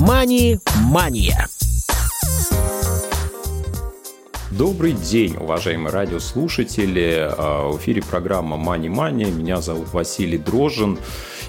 «Мани-мания». Добрый день, уважаемые радиослушатели. А, в эфире программа «Мани Мания». Меня зовут Василий Дрожин.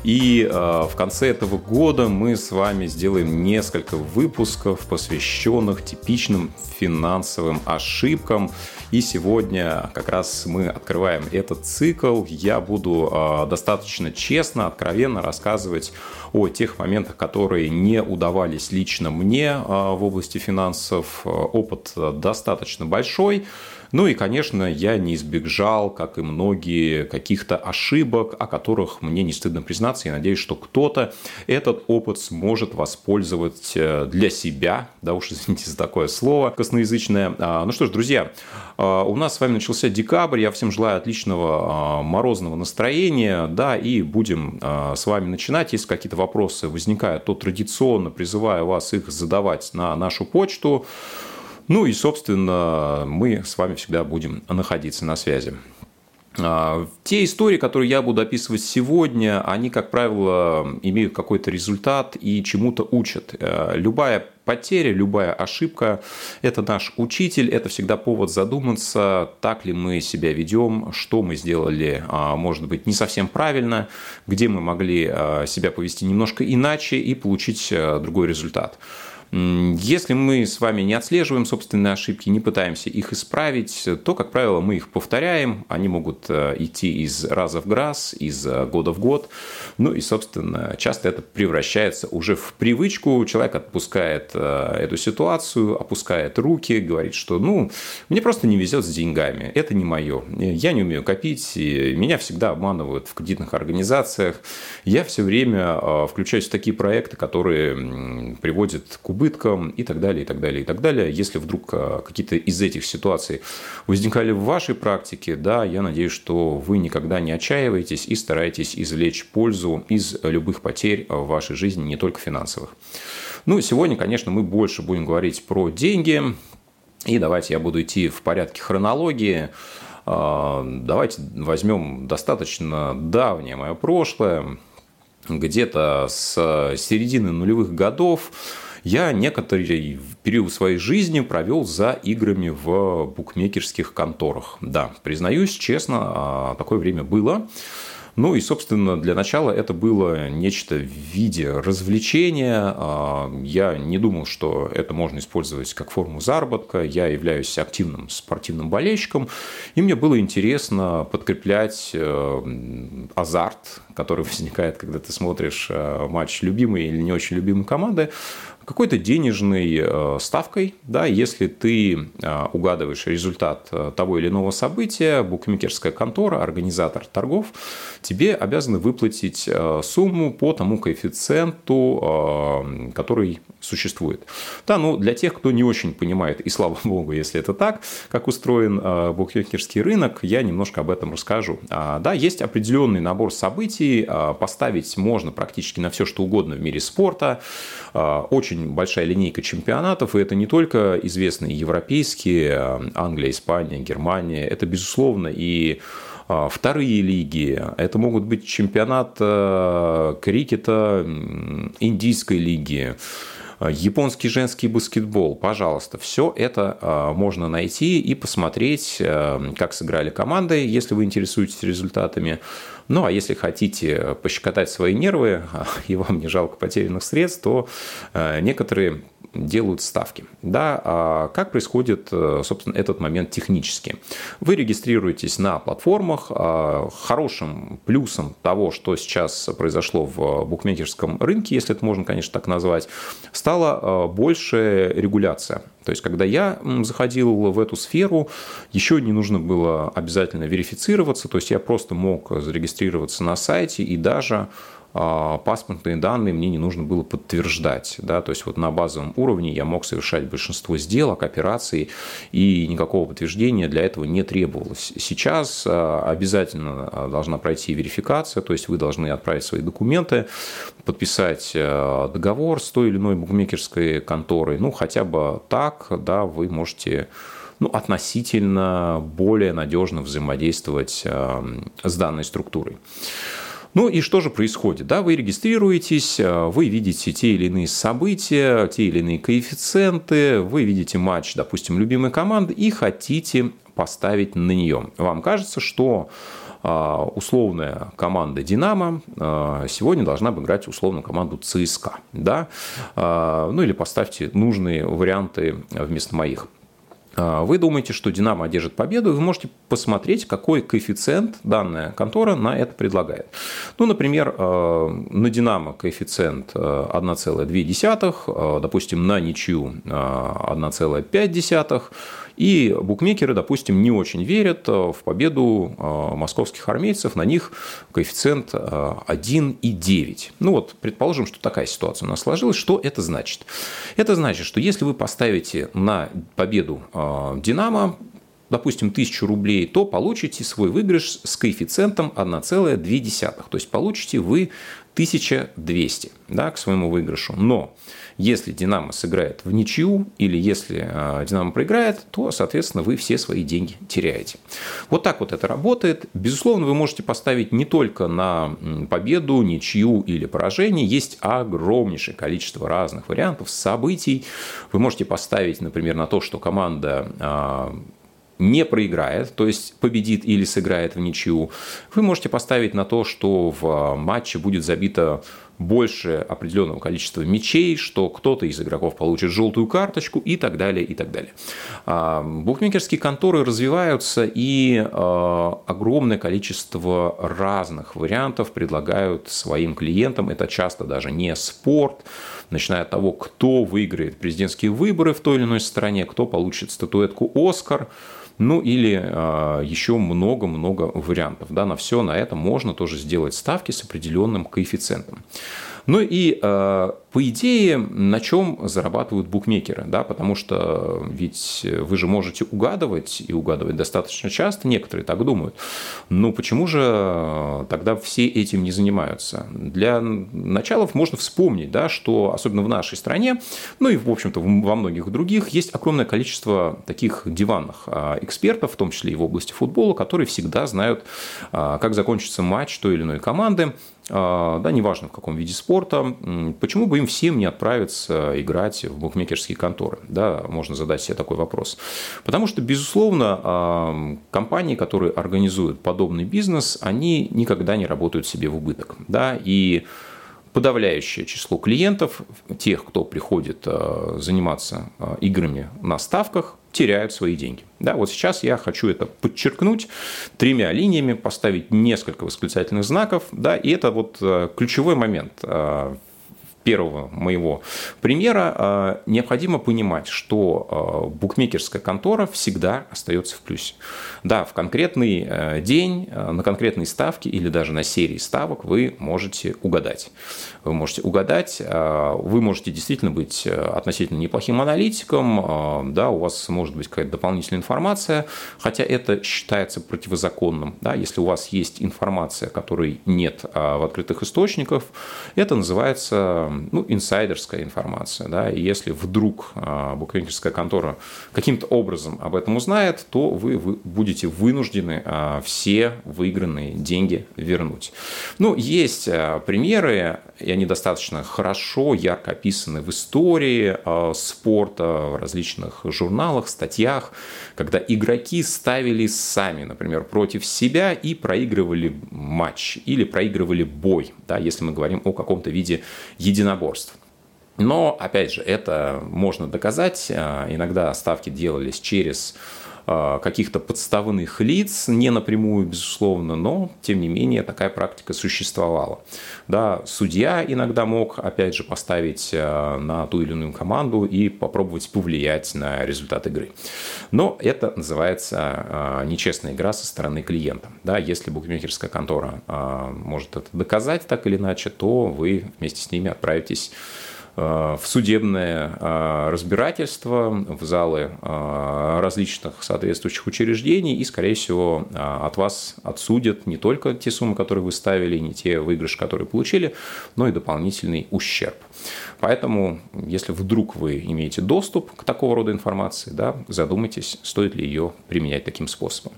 И э, в конце этого года мы с вами сделаем несколько выпусков, посвященных типичным финансовым ошибкам. И сегодня как раз мы открываем этот цикл. Я буду э, достаточно честно, откровенно рассказывать о тех моментах, которые не удавались лично мне э, в области финансов. Опыт достаточно большой. Ну и, конечно, я не избежал, как и многие, каких-то ошибок, о которых мне не стыдно признаться. Я надеюсь, что кто-то этот опыт сможет воспользовать э, для себя. Да уж, извините за такое слово косноязычное. А, ну что ж, друзья, а, у нас с вами начался декабрь. Я всем желаю отличного а, морозного настроения. Да, и будем с вами начинать. Если какие-то вопросы возникают, то традиционно призываю вас их задавать на нашу почту. Ну и, собственно, мы с вами всегда будем находиться на связи. А, те истории, которые я буду описывать сегодня, они, как правило, имеют какой-то результат и чему-то учат. Э, любая потеря, любая ошибка – это наш учитель, это всегда повод задуматься, так ли мы себя ведем, что мы сделали, а, может быть, не совсем правильно, где мы могли а, себя повести немножко иначе и получить другой результат. Если мы с вами не отслеживаем собственные ошибки, не пытаемся их исправить, то, как правило, мы их повторяем. Они могут э, идти из раза в раз, из э, года в год. Ну и, собственно, часто это превращается уже в привычку. Человек отпускает э, эту ситуацию, опускает руки, говорит, что ну, мне просто не везет с деньгами. Это не мое. Я не умею копить. Меня всегда обманывают в кредитных организациях. Я все время включаюсь в такие проекты, которые приводят к убыткам и так далее, и так далее, и так далее. Если вдруг а, какие-то из этих ситуаций возникали в вашей практике, да, я надеюсь, что вы никогда не отчаиваетесь и стараетесь извлечь пользу из любых потерь в вашей жизни, не только финансовых. Ну, сегодня, конечно, мы больше будем говорить про деньги. И давайте я буду идти в порядке хронологии. А, давайте возьмем достаточно давнее мое прошлое, где-то с середины нулевых годов я некоторый период своей жизни провел за играми в букмекерских конторах. Да, признаюсь честно, а, такое время было. Ну и, собственно, для начала это было нечто в виде развлечения. А, я не думал, что это можно использовать как форму заработка. Я являюсь активным спортивным болельщиком, и мне было интересно подкреплять э, азарт, который возникает, когда ты смотришь э, матч любимой или не очень любимой команды, какой-то денежной э, ставкой, да, если ты э, угадываешь результат э, того или иного события, букмекерская контора, организатор торгов, тебе обязаны выплатить сумму по тому коэффициенту, который существует. Да, ну для тех, кто не очень понимает, и слава богу, если это так, как устроен букмекерский рынок, я немножко об этом расскажу. А, да, есть определенный набор событий, поставить можно практически на все, что угодно в мире спорта, очень очень большая линейка чемпионатов, и это не только известные европейские, а, Англия, Испания, Германия, это, безусловно, и а, вторые лиги, это могут быть чемпионат а, крикета индийской лиги, японский женский баскетбол, пожалуйста, все это можно найти и посмотреть, как сыграли команды, если вы интересуетесь результатами. Ну, а если хотите пощекотать свои нервы, и вам не жалко потерянных средств, то э, некоторые делают ставки. Да, а как происходит, э, собственно, этот момент технически? Вы регистрируетесь на платформах. А хорошим плюсом того, что сейчас произошло в букмекерском рынке, если это можно, конечно, так назвать, стала э, большая регуляция. То есть, когда я заходил в эту сферу, еще не нужно было обязательно верифицироваться, то есть я просто мог зарегистрироваться на сайте и даже а, паспортные данные мне не нужно было подтверждать. Да? То есть вот на базовом уровне я мог совершать большинство сделок, операций, и никакого подтверждения для этого не требовалось. Сейчас а, обязательно а, должна пройти верификация, то есть вы должны отправить свои документы, подписать договор с той или иной букмекерской конторой. Ну, хотя бы так, да, вы можете ну, относительно более надежно взаимодействовать с данной структурой. Ну и что же происходит? Да, вы регистрируетесь, вы видите те или иные события, те или иные коэффициенты, вы видите матч, допустим, любимой команды и хотите поставить на нее. Вам кажется, что а, условная команда «Динамо» а, сегодня должна обыграть условную команду «ЦСКА». Да? Ну или поставьте нужные варианты вместо моих. Вы думаете, что «Динамо» одержит победу, вы можете посмотреть, какой коэффициент данная контора на это предлагает. Ну, например, на «Динамо» коэффициент 1,2, допустим, на ничью 1,5, и букмекеры, допустим, не очень верят э, в победу э, московских армейцев. На них коэффициент 1,9. Э, ну вот, предположим, что такая ситуация у нас сложилась. Что это значит? Это значит, что если вы поставите на победу «Динамо», допустим, 1000 рублей, то получите свой выигрыш с коэффициентом 1,2. То есть получите вы 1200 да, к своему выигрышу. Но если «Динамо» сыграет в ничью или если а, «Динамо» проиграет, то, соответственно, вы все свои деньги теряете. Вот так вот это работает. Безусловно, вы можете поставить не только на победу, ничью или поражение. Есть огромнейшее количество разных вариантов, событий. Вы можете поставить, например, на то, что команда а, не проиграет, то есть победит или сыграет в ничью. Вы можете поставить на то, что в а, матче будет забито больше определенного количества мячей, что кто-то из игроков получит желтую карточку и так далее, и так далее. А, букмекерские конторы развиваются, и а, огромное количество разных вариантов предлагают своим клиентам. Это часто даже не спорт, начиная от того, кто выиграет президентские выборы в той или иной стране, кто получит статуэтку «Оскар», ну или э, еще много-много вариантов. Да, на все на это можно тоже сделать ставки с определенным коэффициентом. Ну и э, по идее, на чем зарабатывают букмекеры, да, потому что ведь вы же можете угадывать, и угадывать достаточно часто, некоторые так думают. Ну, почему же тогда все этим не занимаются? Для началов можно вспомнить, да, что особенно в нашей стране, ну и, в общем-то, во многих других, есть огромное количество таких диванных а, экспертов, в том числе и в области футбола, которые всегда знают, как закончится матч той или иной команды, да, неважно в каком виде спорта, почему бы им всем не отправиться играть в букмекерские конторы? Да, можно задать себе такой вопрос. Потому что, безусловно, а, компании, которые организуют подобный бизнес, они никогда не работают себе в убыток. Да, и подавляющее число клиентов, тех, кто приходит а, заниматься играми на ставках, теряют свои деньги. Да, вот сейчас я хочу это подчеркнуть тремя линиями, поставить несколько восклицательных знаков, да, и это вот э, ключевой момент э, первого моего примера, э, необходимо понимать, что э, букмекерская контора всегда остается в плюсе. Да, в конкретный э, день, на конкретной ставке или даже на серии ставок вы можете угадать. Вы можете угадать, вы можете действительно быть относительно неплохим аналитиком, да, у вас может быть какая-то дополнительная информация, хотя это считается противозаконным. Да, если у вас есть информация, которой нет в открытых источниках, это называется ну, инсайдерская информация. Да, и если вдруг а, букмекерская контора каким-то образом об этом узнает, то вы, вы будете вынуждены а, все выигранные деньги вернуть. Ну, есть а, примеры, и они достаточно хорошо, ярко описаны в истории спорта, в различных журналах, статьях, когда игроки ставили сами, например, против себя и проигрывали матч или проигрывали бой, да, если мы говорим о каком-то виде единоборств. Но, опять же, это можно доказать. Иногда ставки делались через а, каких-то подставных лиц, не напрямую, безусловно, но, тем не менее, такая практика существовала. Да, судья иногда мог, опять же, поставить а, на ту или иную команду и попробовать повлиять на результат игры. Но это называется а, нечестная игра со стороны клиента. Да, если букмекерская контора может это доказать так или иначе, то вы вместе с ними отправитесь в судебное разбирательство, в залы различных соответствующих учреждений, и, скорее всего, от вас отсудят не только те суммы, которые вы ставили, не те выигрыши, которые получили, но и дополнительный ущерб. Поэтому, если вдруг вы имеете доступ к такого рода информации, да, задумайтесь, стоит ли ее применять таким способом.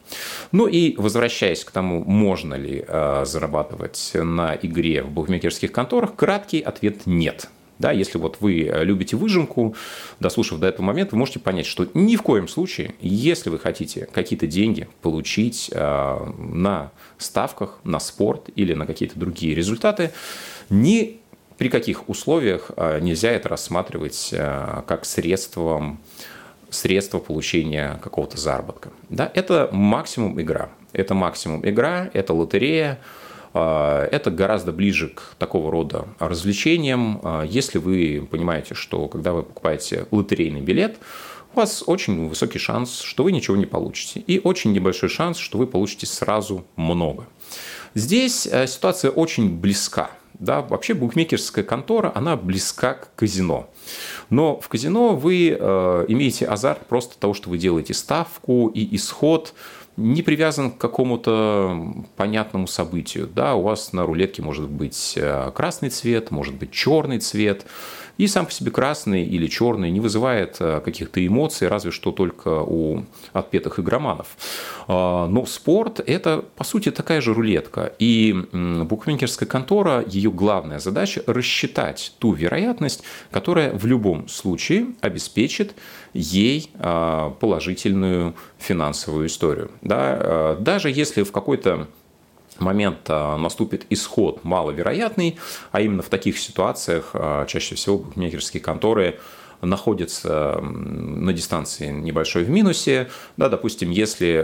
Ну и возвращаясь к тому, можно ли э, зарабатывать на игре в букмекерских конторах, краткий ответ нет. Да, если вот вы любите выжимку, дослушав до этого момента, вы можете понять, что ни в коем случае, если вы хотите какие-то деньги получить э, на ставках, на спорт или на какие-то другие результаты, ни при каких условиях а, нельзя это рассматривать как средством, средство получения какого-то заработка. Да, это максимум игра. Это максимум игра, это лотерея, это гораздо ближе к такого рода развлечениям. Если вы понимаете, что когда вы покупаете лотерейный билет, у вас очень высокий шанс, что вы ничего не получите. И очень небольшой шанс, что вы получите сразу много. Здесь ситуация очень близка да, вообще букмекерская контора, она близка к казино. Но в казино вы э, имеете азарт просто того, что вы делаете ставку и исход не привязан к какому-то понятному событию. Да, у вас на рулетке может быть э, красный цвет, может быть черный цвет. И сам по себе красный или черный не вызывает э, каких-то эмоций, разве что только у отпетых игроманов. А, но спорт – это, по сути, такая же рулетка. И букмекерская контора, ее главная задача – рассчитать ту вероятность, которая в любом случае обеспечит ей а, положительную финансовую историю. Да? А, даже если в какой-то момент а, наступит исход маловероятный, а именно в таких ситуациях чаще всего букмекерские конторы находятся на дистанции небольшой в минусе. Да, допустим, если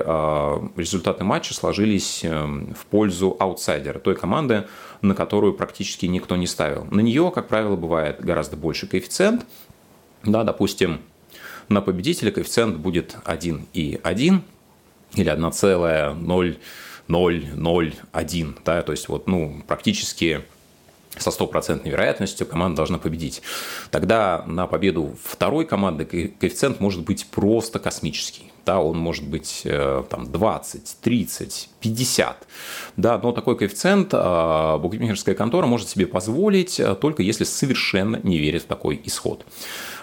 результаты матча сложились эм, в пользу аутсайдера, той команды, на которую практически никто не ставил. На нее, как правило, бывает гораздо больше коэффициент. Да, допустим, на победителя коэффициент будет 1,1 или 1,0 0-0-1, да, то есть вот, ну, практически со стопроцентной вероятностью команда должна победить. Тогда на победу второй команды коэффициент может быть просто космический. Да, он может быть э, там 20, 30, 50. Да, но такой коэффициент э, букмекерская контора может себе позволить э, только если совершенно не верит в такой исход.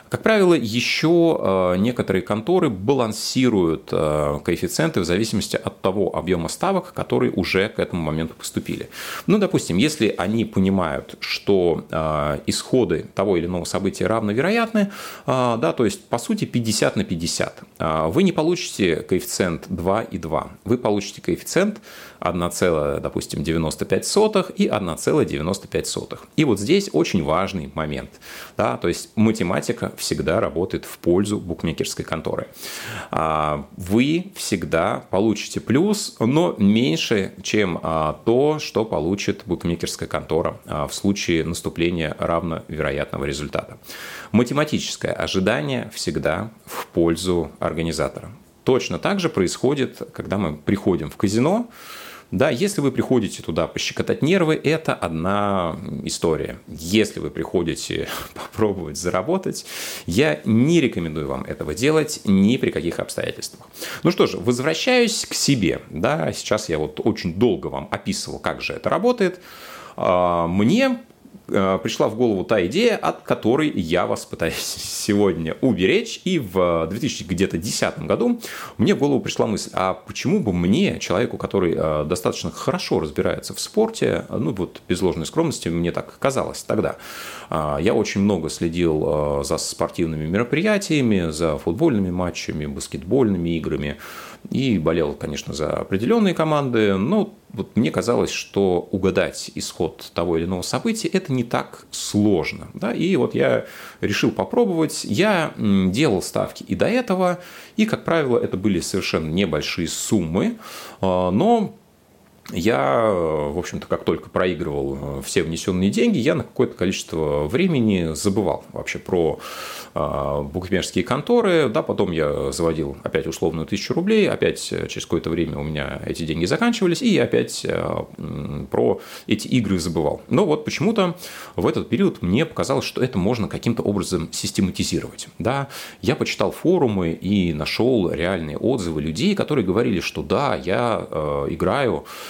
Как правило, еще э, некоторые конторы балансируют э, коэффициенты в зависимости от того объема ставок, которые уже к этому моменту поступили. Ну, допустим, если они понимают, что э, исходы того или иного события равновероятны, да, то есть, по сути, 50 на 50, вы не получите коэффициент 2 и 2, вы получите коэффициент 1, допустим, 95 и 1,95. И вот здесь очень важный момент. Да, то есть математика всегда работает в пользу букмекерской конторы. А, вы всегда получите плюс, но меньше, чем а, то, что получит букмекерская контора а, в случае наступления равновероятного результата. Математическое ожидание всегда в пользу организатора. Точно так же происходит, когда мы приходим в казино, да, если вы приходите туда пощекотать нервы, это одна история. Если вы приходите попробовать заработать, я не рекомендую вам этого делать ни при каких обстоятельствах. Ну что же, возвращаюсь к себе. Да, сейчас я вот очень долго вам описывал, как же это работает. А, мне пришла в голову та идея, от которой я вас пытаюсь сегодня уберечь. И в 2010 году мне в голову пришла мысль, а почему бы мне, человеку, который э, достаточно хорошо разбирается в спорте, ну вот без ложной скромности, мне так казалось тогда, а, я очень много следил э, за спортивными мероприятиями, за футбольными матчами, баскетбольными играми, и болел, конечно, за определенные команды, но вот мне казалось, что угадать исход того или иного события это не так сложно. Да? И вот я решил попробовать. Я делал ставки и до этого, и, как правило, это были совершенно небольшие суммы, а, но я, в общем-то, как только проигрывал все внесенные деньги, я на какое-то количество времени забывал вообще про а, букмекерские конторы, да, потом я заводил опять условную тысячу рублей, опять э, через какое-то время у меня эти деньги заканчивались, и я опять э, про эти игры забывал. Но вот почему-то в этот период мне показалось, что это можно каким-то образом систематизировать. Да, я почитал форумы и нашел реальные отзывы людей, которые говорили, что да, я э, играю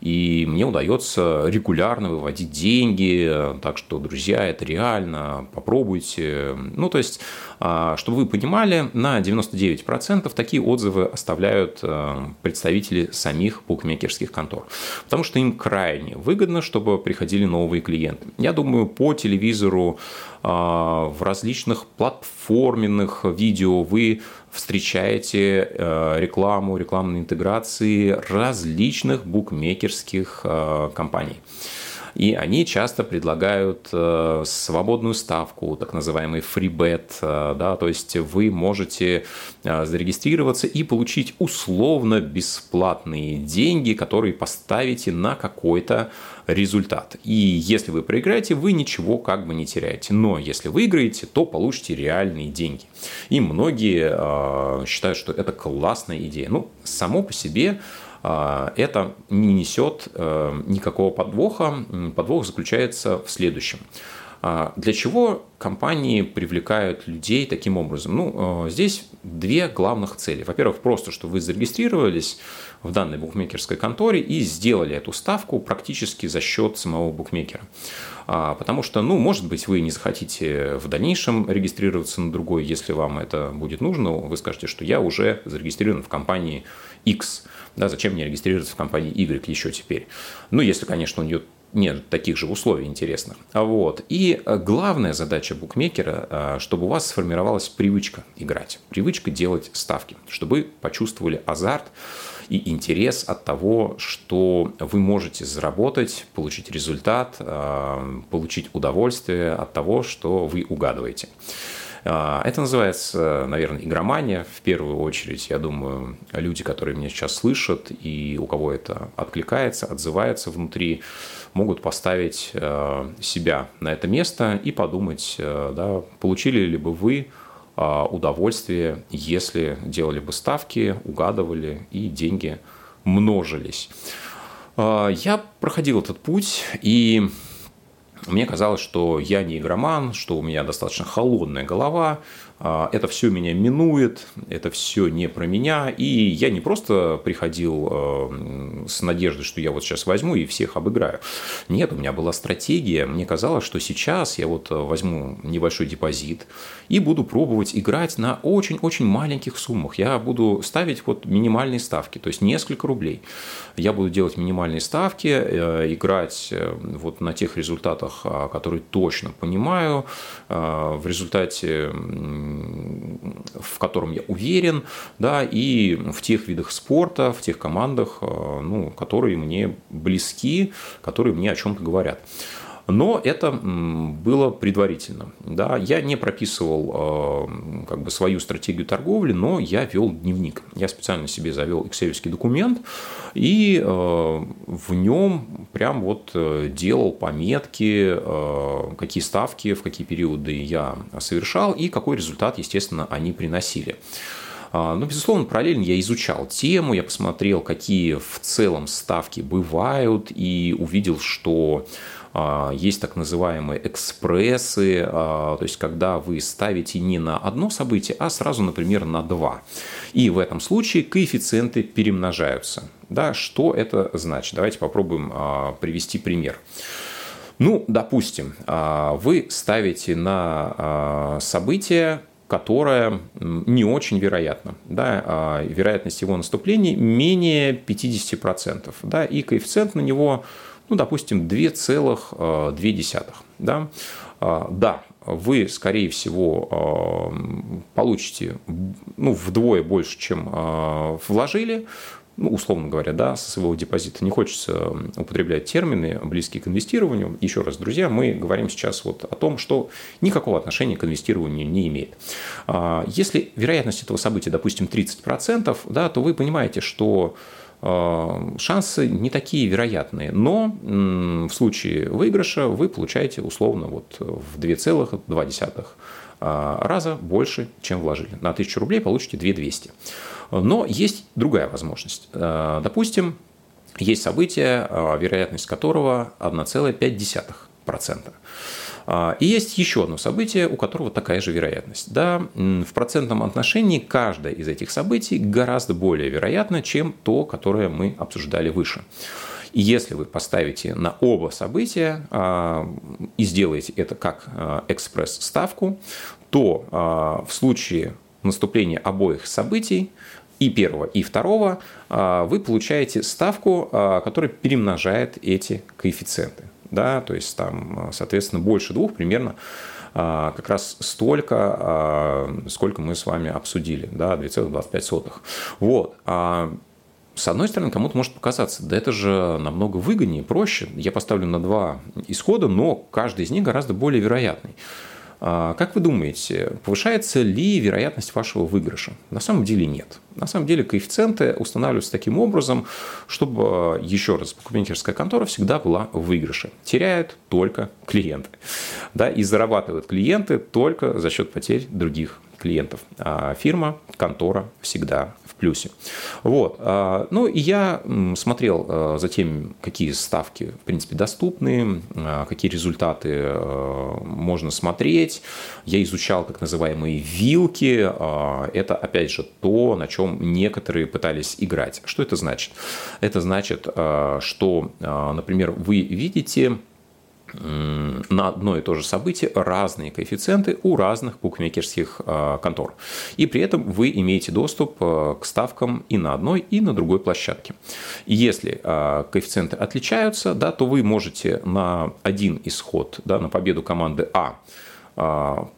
и мне удается регулярно выводить деньги, так что, друзья, это реально, попробуйте. Ну, то есть, а, чтобы вы понимали, на 99% такие отзывы оставляют а, представители самих букмекерских контор, потому что им крайне выгодно, чтобы приходили новые клиенты. Я думаю, по телевизору а, в различных платформенных видео вы встречаете рекламу, рекламные интеграции различных букмекерских э, компаний. И они часто предлагают э, свободную ставку, так называемый FreeBet, да, то есть вы можете зарегистрироваться и получить условно бесплатные деньги, которые поставите на какой-то результат. И если вы проиграете, вы ничего как бы не теряете. Но если выиграете, то получите реальные деньги. И многие э, считают, что это классная идея. Ну, само по себе э, это не несет э, никакого подвоха. Подвох заключается в следующем. Для чего компании привлекают людей таким образом? Ну, здесь две главных цели. Во-первых, просто, что вы зарегистрировались в данной букмекерской конторе и сделали эту ставку практически за счет самого букмекера. А, потому что, ну, может быть, вы не захотите в дальнейшем регистрироваться на другой, если вам это будет нужно, вы скажете, что я уже зарегистрирован в компании X. Да, зачем мне регистрироваться в компании Y еще теперь? Ну, если, конечно, у нее нет таких же условий интересных. Вот. И главная задача букмекера, а, чтобы у вас сформировалась привычка играть, привычка делать ставки, чтобы вы почувствовали азарт, и интерес от того, что вы можете заработать, получить результат, а, получить удовольствие от того, что вы угадываете. А, это называется, наверное, игромания. В первую очередь, я думаю, люди, которые меня сейчас слышат и у кого это откликается, отзывается внутри, могут поставить а, себя на это место и подумать, да, получили ли бы вы а, удовольствие, если делали бы ставки, угадывали и деньги множились. А, я проходил этот путь, и мне казалось, что я не игроман, что у меня достаточно холодная голова, это все меня минует, это все не про меня. И я не просто приходил а, с надеждой, что я вот сейчас возьму и всех обыграю. Нет, у меня была стратегия. Мне казалось, что сейчас я вот возьму небольшой депозит и буду пробовать играть на очень-очень маленьких суммах. Я буду ставить вот минимальные ставки, то есть несколько рублей. Я буду делать минимальные ставки, э, играть э, вот на тех результатах, а, которые точно понимаю. В результате в котором я уверен, да, и в тех видах спорта, в тех командах, э, ну, которые мне близки, которые мне о чем-то говорят. Но это было предварительно. Да, я не прописывал э, как бы свою стратегию торговли, но я вел дневник. Я специально себе завел excel документ и э, в нем прям вот э, делал пометки, какие ставки, в какие периоды я совершал и какой результат, естественно, они приносили. Но, ну, безусловно, параллельно я изучал тему, я посмотрел, какие в целом ставки бывают, и увидел, что а, есть так называемые экспрессы, а, то есть когда вы ставите не на одно событие, а сразу, например, на два. И в этом случае коэффициенты перемножаются. Да, что это значит? Давайте попробуем а, привести пример. Ну, допустим, вы ставите на событие которое не очень вероятно. Да, вероятность его наступления менее 50%. Да, и коэффициент на него ну, допустим, 2,2. Э, да? А, да, вы, скорее всего, э, получите ну, вдвое больше, чем э, вложили, ну, условно говоря, да, со своего депозита. Не хочется употреблять термины, близкие к инвестированию. Еще раз, друзья, мы говорим сейчас вот о том, что никакого отношения к инвестированию не имеет. А, если вероятность этого события, допустим, 30%, да, то вы понимаете, что шансы не такие вероятные. Но в случае выигрыша вы получаете условно вот в 2,2 раза больше, чем вложили. На 1000 рублей получите 2200. Но есть другая возможность. Допустим, есть событие, вероятность которого 1,5%. А, и есть еще одно событие, у которого такая же вероятность. Да, в процентном отношении каждое из этих событий гораздо более вероятно, чем то, которое мы обсуждали выше. И если вы поставите на оба события а, и сделаете это как а, экспресс-ставку, то в случае наступления обоих событий и первого, и второго, вы получаете ставку, которая перемножает эти коэффициенты да, то есть там, соответственно, больше двух примерно а, как раз столько, а, сколько мы с вами обсудили, да, 2,25. Вот. А с одной стороны, кому-то может показаться, да это же намного выгоднее, проще. Я поставлю на два исхода, но каждый из них гораздо более вероятный. А, как вы думаете, повышается ли вероятность вашего выигрыша? На самом деле нет. На самом деле коэффициенты устанавливаются таким образом, чтобы, еще раз, букмекерская контора всегда была в выигрыше. Теряют только клиенты. Да, и зарабатывают клиенты только за счет потерь других клиентов. А фирма, контора всегда плюсе. Вот. А, ну, и я смотрел а, за тем, какие ставки, в принципе, доступны, а, какие результаты можно смотреть. Я изучал так называемые вилки. Это, опять же, то, на чем некоторые пытались играть. Что это значит? Это значит, что, например, вы видите на одно и то же событие разные коэффициенты у разных букмекерских а, контор. И при этом вы имеете доступ а, к ставкам и на одной, и на другой площадке. И если а, коэффициенты отличаются, да, то вы можете на один исход, да, на победу команды А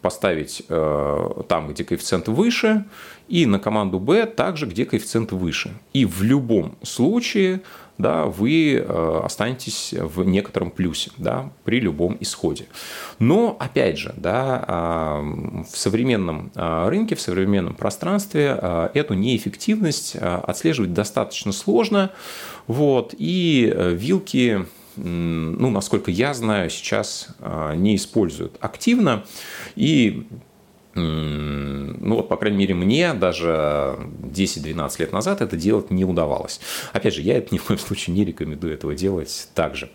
поставить там, где коэффициент выше, и на команду Б также, где коэффициент выше. И в любом случае да, вы э, останетесь в некотором плюсе да, при любом исходе. Но, опять же, да, а, в современном а, рынке, в современном пространстве а, эту неэффективность отслеживать достаточно сложно. Вот, и э, вилки ну, насколько я знаю, сейчас не используют активно. И ну вот, по крайней мере, мне даже 10-12 лет назад это делать не удавалось. Опять же, я это ни в коем случае не рекомендую этого делать также.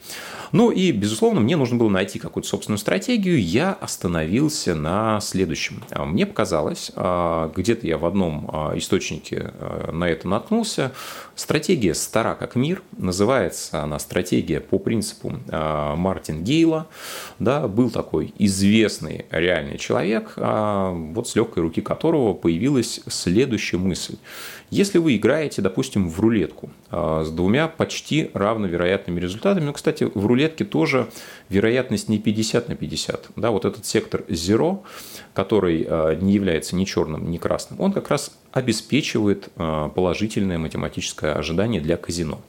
Ну и, безусловно, мне нужно было найти какую-то собственную стратегию. Я остановился на следующем. А, мне показалось, а, где-то я в одном а, источнике на это наткнулся, стратегия стара как мир, называется она стратегия по принципу Мартин Гейла. Да, был такой известный реальный человек, вот с легкой руки которого появилась следующая мысль. Если вы играете, допустим, в рулетку с двумя почти равновероятными результатами, ну, кстати, в рулетке тоже вероятность не 50 на 50. Да, вот этот сектор zero, который э, не является ни черным, ни красным, он как раз обеспечивает э, положительное математическое ожидание для казино.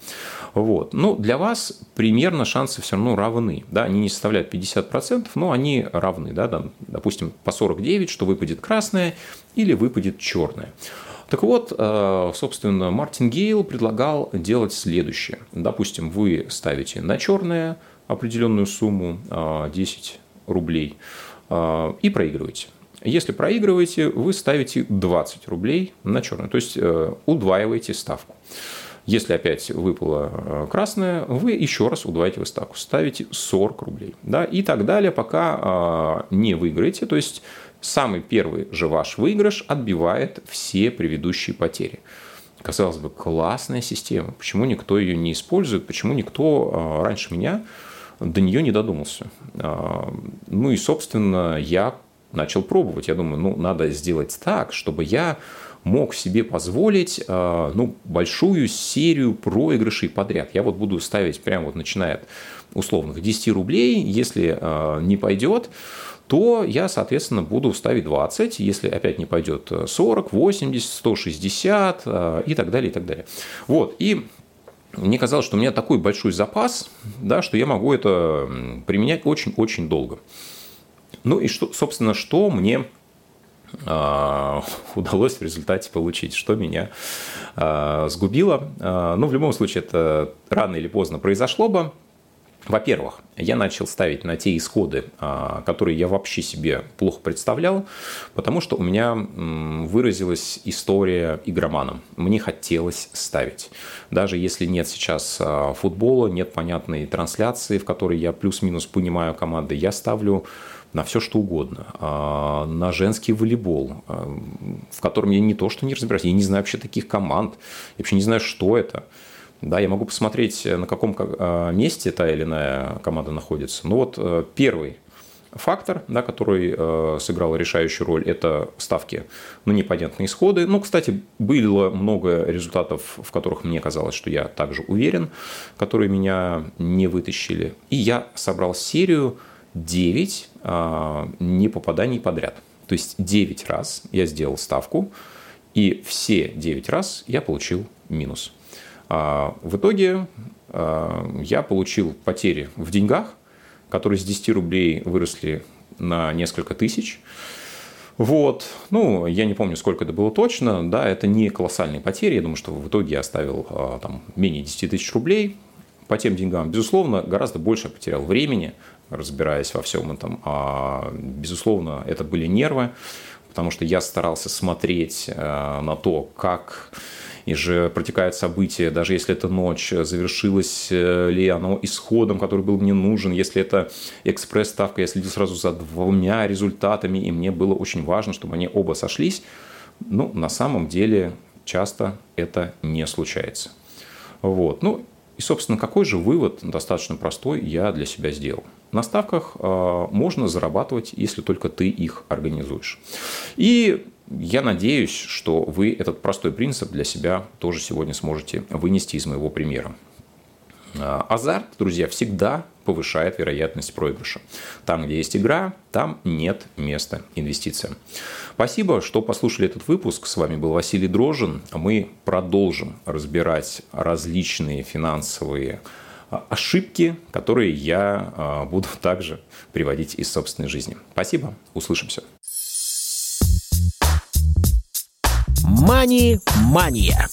Вот. Ну, для вас примерно шансы все равно равны. Да? Они не составляют 50%, но они равны. Да? Допустим, по 49, что выпадет красное или выпадет черное. Так вот, э, собственно, Мартин Гейл предлагал делать следующее. Допустим, вы ставите на черное определенную сумму 10 э, рублей э, и проигрываете. Если проигрываете, вы ставите 20 рублей на черное, то есть удваиваете ставку. Если опять выпало красное, вы еще раз удваиваете ставку, ставите 40 рублей. Да, и так далее, пока не выиграете. То есть самый первый же ваш выигрыш отбивает все предыдущие потери. Казалось бы, классная система. Почему никто ее не использует? Почему никто а, раньше меня до нее не додумался? А, ну и, собственно, я начал пробовать. Я думаю, ну, надо сделать так, чтобы я мог себе позволить а, ну, большую серию проигрышей подряд. Я вот буду ставить прямо вот начиная от условных 10 рублей. Если не пойдет, то я, соответственно, буду ставить 20, если опять не пойдет 40, 80, 160 и так далее, и так далее. Вот, и мне казалось, что у меня такой большой запас, да, что я могу это применять очень-очень долго. Ну и, что, собственно, что мне удалось в результате получить, что меня сгубило. Ну, в любом случае, это рано или поздно произошло бы. Во-первых, я начал ставить на те исходы, а, которые я вообще себе плохо представлял, потому что у меня выразилась история игроманом. Мне хотелось ставить. Даже если нет сейчас а, футбола, нет понятной трансляции, в которой я плюс-минус понимаю команды, я ставлю на все что угодно, а, на женский волейбол, в котором я не то что не разбираюсь, я не знаю вообще таких команд, я вообще не знаю, что это. Да, я могу посмотреть, на каком а, месте та или иная команда находится. Ну вот э, первый фактор, да, который э, сыграл решающую роль, это ставки на непонятные исходы. Ну, кстати, было много результатов, в которых мне казалось, что я также уверен, которые меня не вытащили. И я собрал серию 9 э, а, непопаданий подряд. То есть 9 раз я сделал ставку, и все 9 раз я получил минус. А в итоге а, я получил потери в деньгах, которые с 10 рублей выросли на несколько тысяч. Вот, ну, я не помню, сколько это было точно, да, это не колоссальные потери, я думаю, что в итоге я оставил а, там менее 10 тысяч рублей по тем деньгам. Безусловно, гораздо больше потерял времени, разбираясь во всем этом, а, безусловно, это были нервы, потому что я старался смотреть на то, как и же протекают события, даже если это ночь, завершилось э, ли оно исходом, который был мне нужен, если это экспресс-ставка, я следил сразу за двумя результатами, и мне было очень важно, чтобы они оба сошлись. Ну, на самом деле, часто это не случается. Вот. Ну, и, собственно, какой же вывод, достаточно простой, я для себя сделал? На ставках э, можно зарабатывать, если только ты их организуешь. И я надеюсь, что вы этот простой принцип для себя тоже сегодня сможете вынести из моего примера. А, азарт, друзья, всегда повышает вероятность проигрыша. Там, где есть игра, там нет места инвестициям. Спасибо, что послушали этот выпуск. С вами был Василий Дрожин. Мы продолжим разбирать различные финансовые а, ошибки, которые я а, буду также приводить из собственной жизни. Спасибо, услышимся. Мани-мания.